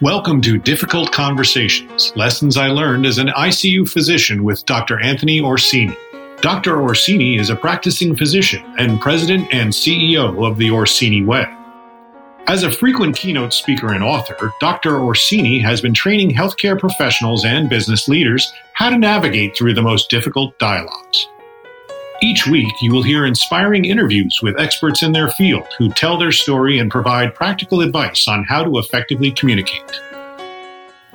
Welcome to Difficult Conversations Lessons I Learned as an ICU Physician with Dr. Anthony Orsini. Dr. Orsini is a practicing physician and president and CEO of the Orsini Way. As a frequent keynote speaker and author, Dr. Orsini has been training healthcare professionals and business leaders how to navigate through the most difficult dialogues. Each week, you will hear inspiring interviews with experts in their field who tell their story and provide practical advice on how to effectively communicate.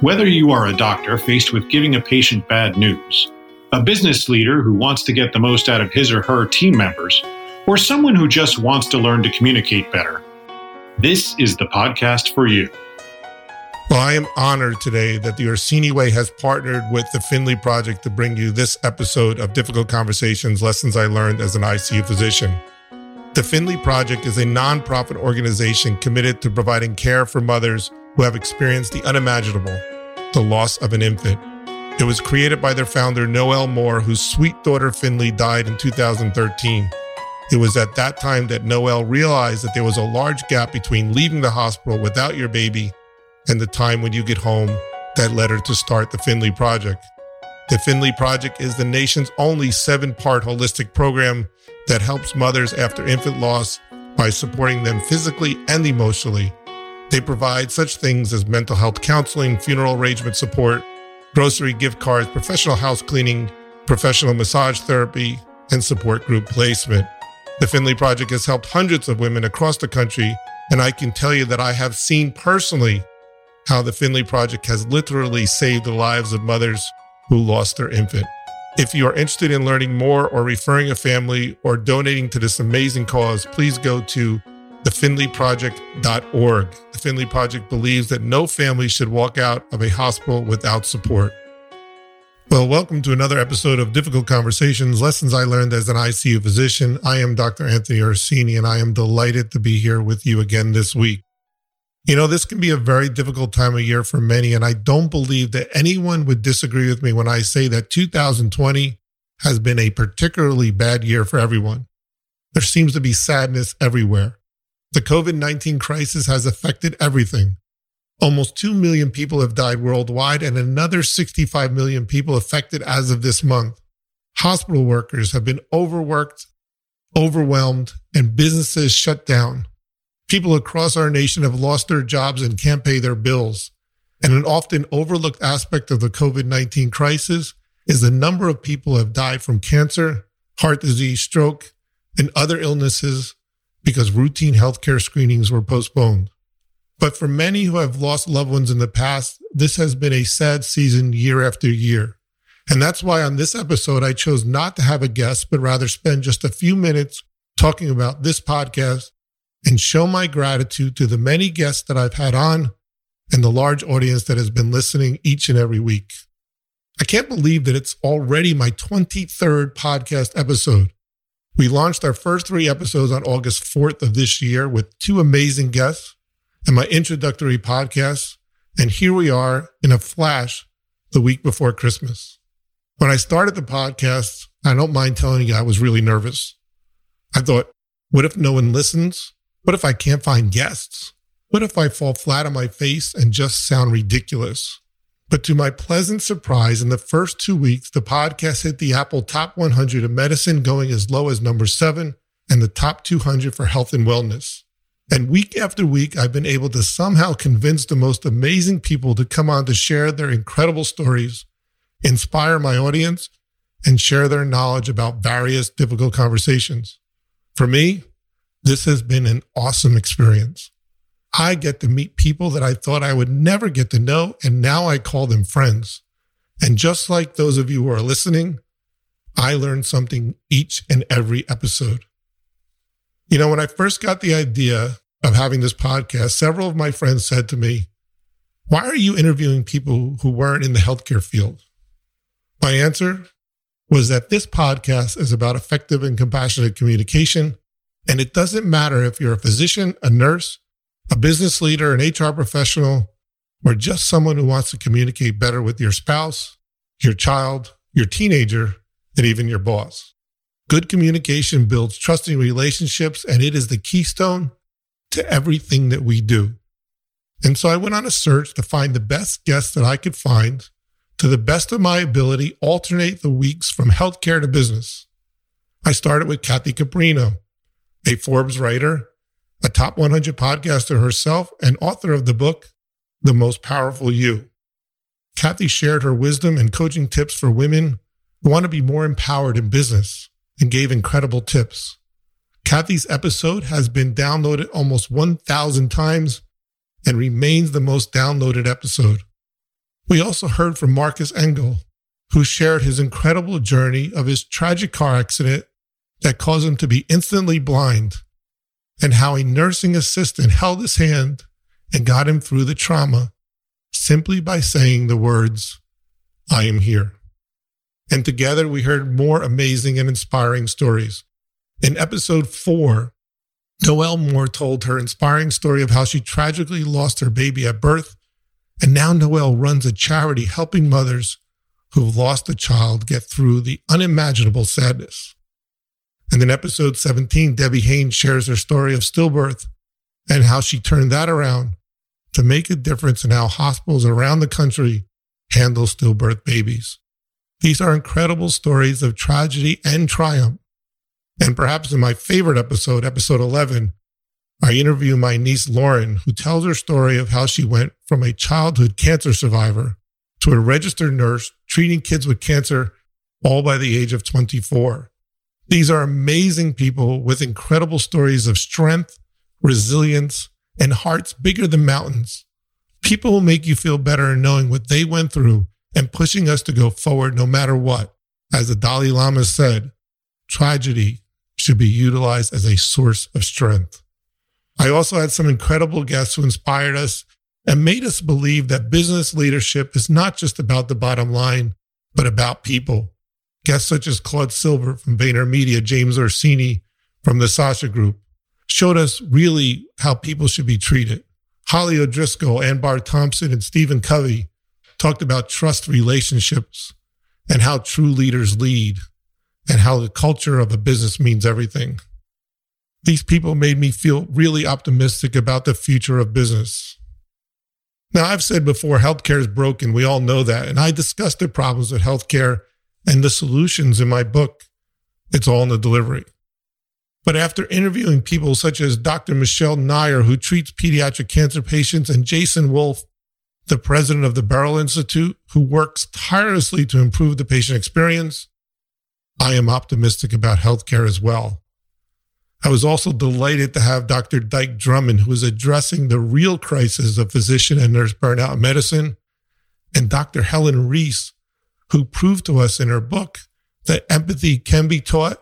Whether you are a doctor faced with giving a patient bad news, a business leader who wants to get the most out of his or her team members, or someone who just wants to learn to communicate better, this is the podcast for you. I am honored today that the Orsini Way has partnered with the Finley Project to bring you this episode of Difficult Conversations Lessons I Learned as an ICU Physician. The Finley Project is a nonprofit organization committed to providing care for mothers who have experienced the unimaginable, the loss of an infant. It was created by their founder, Noelle Moore, whose sweet daughter Finley died in 2013. It was at that time that Noelle realized that there was a large gap between leaving the hospital without your baby and the time when you get home that led her to start the Finley Project. The Finley Project is the nation's only seven part holistic program that helps mothers after infant loss by supporting them physically and emotionally. They provide such things as mental health counseling, funeral arrangement support, grocery gift cards, professional house cleaning, professional massage therapy, and support group placement. The Finley Project has helped hundreds of women across the country, and I can tell you that I have seen personally how the Finley Project has literally saved the lives of mothers who lost their infant. If you are interested in learning more or referring a family or donating to this amazing cause, please go to thefinleyproject.org. The Finley Project believes that no family should walk out of a hospital without support. Well, welcome to another episode of Difficult Conversations Lessons I Learned as an ICU Physician. I am Dr. Anthony Orsini, and I am delighted to be here with you again this week. You know, this can be a very difficult time of year for many, and I don't believe that anyone would disagree with me when I say that 2020 has been a particularly bad year for everyone. There seems to be sadness everywhere. The COVID 19 crisis has affected everything Almost 2 million people have died worldwide and another 65 million people affected as of this month. Hospital workers have been overworked, overwhelmed, and businesses shut down. People across our nation have lost their jobs and can't pay their bills. And an often overlooked aspect of the COVID 19 crisis is the number of people who have died from cancer, heart disease, stroke, and other illnesses because routine healthcare screenings were postponed. But for many who have lost loved ones in the past, this has been a sad season year after year. And that's why on this episode, I chose not to have a guest, but rather spend just a few minutes talking about this podcast and show my gratitude to the many guests that I've had on and the large audience that has been listening each and every week. I can't believe that it's already my 23rd podcast episode. We launched our first three episodes on August 4th of this year with two amazing guests and my introductory podcast. And here we are in a flash the week before Christmas. When I started the podcast, I don't mind telling you I was really nervous. I thought, what if no one listens? What if I can't find guests? What if I fall flat on my face and just sound ridiculous? But to my pleasant surprise, in the first two weeks, the podcast hit the Apple Top 100 of medicine, going as low as number seven, and the top 200 for health and wellness. And week after week, I've been able to somehow convince the most amazing people to come on to share their incredible stories, inspire my audience, and share their knowledge about various difficult conversations. For me, this has been an awesome experience. I get to meet people that I thought I would never get to know, and now I call them friends. And just like those of you who are listening, I learn something each and every episode. You know, when I first got the idea of having this podcast, several of my friends said to me, Why are you interviewing people who weren't in the healthcare field? My answer was that this podcast is about effective and compassionate communication. And it doesn't matter if you're a physician, a nurse, a business leader, an HR professional, or just someone who wants to communicate better with your spouse, your child, your teenager, and even your boss. Good communication builds trusting relationships, and it is the keystone to everything that we do. And so I went on a search to find the best guests that I could find to the best of my ability, alternate the weeks from healthcare to business. I started with Kathy Caprino, a Forbes writer, a top 100 podcaster herself, and author of the book, The Most Powerful You. Kathy shared her wisdom and coaching tips for women who want to be more empowered in business and gave incredible tips. Kathy's episode has been downloaded almost 1,000 times and remains the most downloaded episode. We also heard from Marcus Engel, who shared his incredible journey of his tragic car accident that caused him to be instantly blind and how a nursing assistant held his hand and got him through the trauma simply by saying the words, I am here. And together we heard more amazing and inspiring stories. In episode four, Noelle Moore told her inspiring story of how she tragically lost her baby at birth. And now Noelle runs a charity helping mothers who've lost a child get through the unimaginable sadness. And in episode 17, Debbie Haynes shares her story of stillbirth and how she turned that around to make a difference in how hospitals around the country handle stillbirth babies. These are incredible stories of tragedy and triumph. And perhaps in my favorite episode, episode 11, I interview my niece Lauren, who tells her story of how she went from a childhood cancer survivor to a registered nurse treating kids with cancer all by the age of 24. These are amazing people with incredible stories of strength, resilience, and hearts bigger than mountains. People will make you feel better in knowing what they went through and pushing us to go forward no matter what. As the Dalai Lama said, tragedy should be utilized as a source of strength. I also had some incredible guests who inspired us and made us believe that business leadership is not just about the bottom line, but about people. Guests such as Claude Silver from VaynerMedia, James Orsini from the Sasha Group showed us really how people should be treated. Holly O'Driscoll, Anne Bahr Thompson, and Stephen Covey talked about trust relationships and how true leaders lead and how the culture of a business means everything. These people made me feel really optimistic about the future of business. Now, I've said before, healthcare is broken. We all know that. And I discussed the problems with healthcare and the solutions in my book. It's all in the delivery. But after interviewing people such as Dr. Michelle Nyer, who treats pediatric cancer patients, and Jason Wolf, the president of the Beryl Institute, who works tirelessly to improve the patient experience, I am optimistic about healthcare as well. I was also delighted to have Dr. Dike Drummond, who is addressing the real crisis of physician and nurse burnout in medicine, and Dr. Helen Riess, who proved to us in her book that empathy can be taught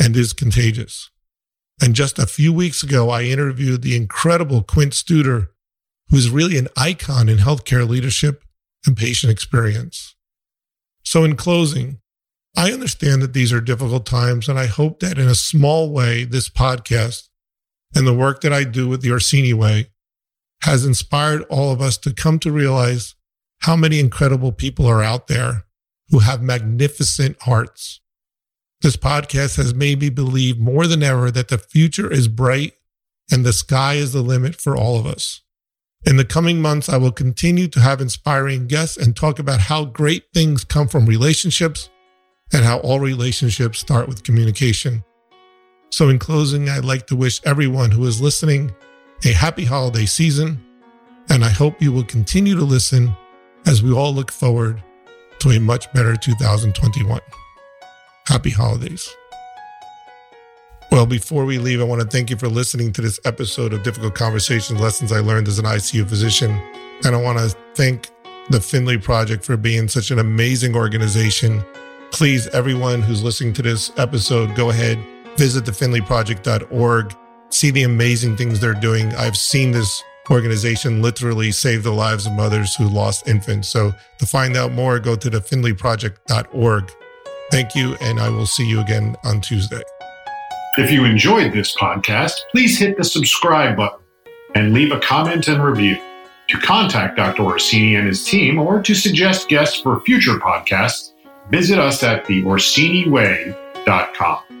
and is contagious. And just a few weeks ago, I interviewed the incredible Quint Studer, who's really an icon in healthcare leadership and patient experience. So, in closing, I understand that these are difficult times, and I hope that in a small way, this podcast and the work that I do with the Orsini Way has inspired all of us to come to realize how many incredible people are out there who have magnificent hearts. This podcast has made me believe more than ever that the future is bright and the sky is the limit for all of us. In the coming months, I will continue to have inspiring guests and talk about how great things come from relationships and how all relationships start with communication. So, in closing, I'd like to wish everyone who is listening a happy holiday season, and I hope you will continue to listen as we all look forward to a much better 2021. Happy holidays. Well, before we leave, I want to thank you for listening to this episode of Difficult Conversations Lessons I Learned as an ICU Physician. And I want to thank the Finley Project for being such an amazing organization. Please, everyone who's listening to this episode, go ahead, visit thefinleyproject.org, see the amazing things they're doing. I've seen this organization literally saved the lives of mothers who lost infants. So to find out more, go to thefinleyproject.org. Thank you, and I will see you again on Tuesday. If you enjoyed this podcast, please hit the subscribe button and leave a comment and review. To contact Dr. Orsini and his team or to suggest guests for future podcasts, visit us at theorsiniway.com.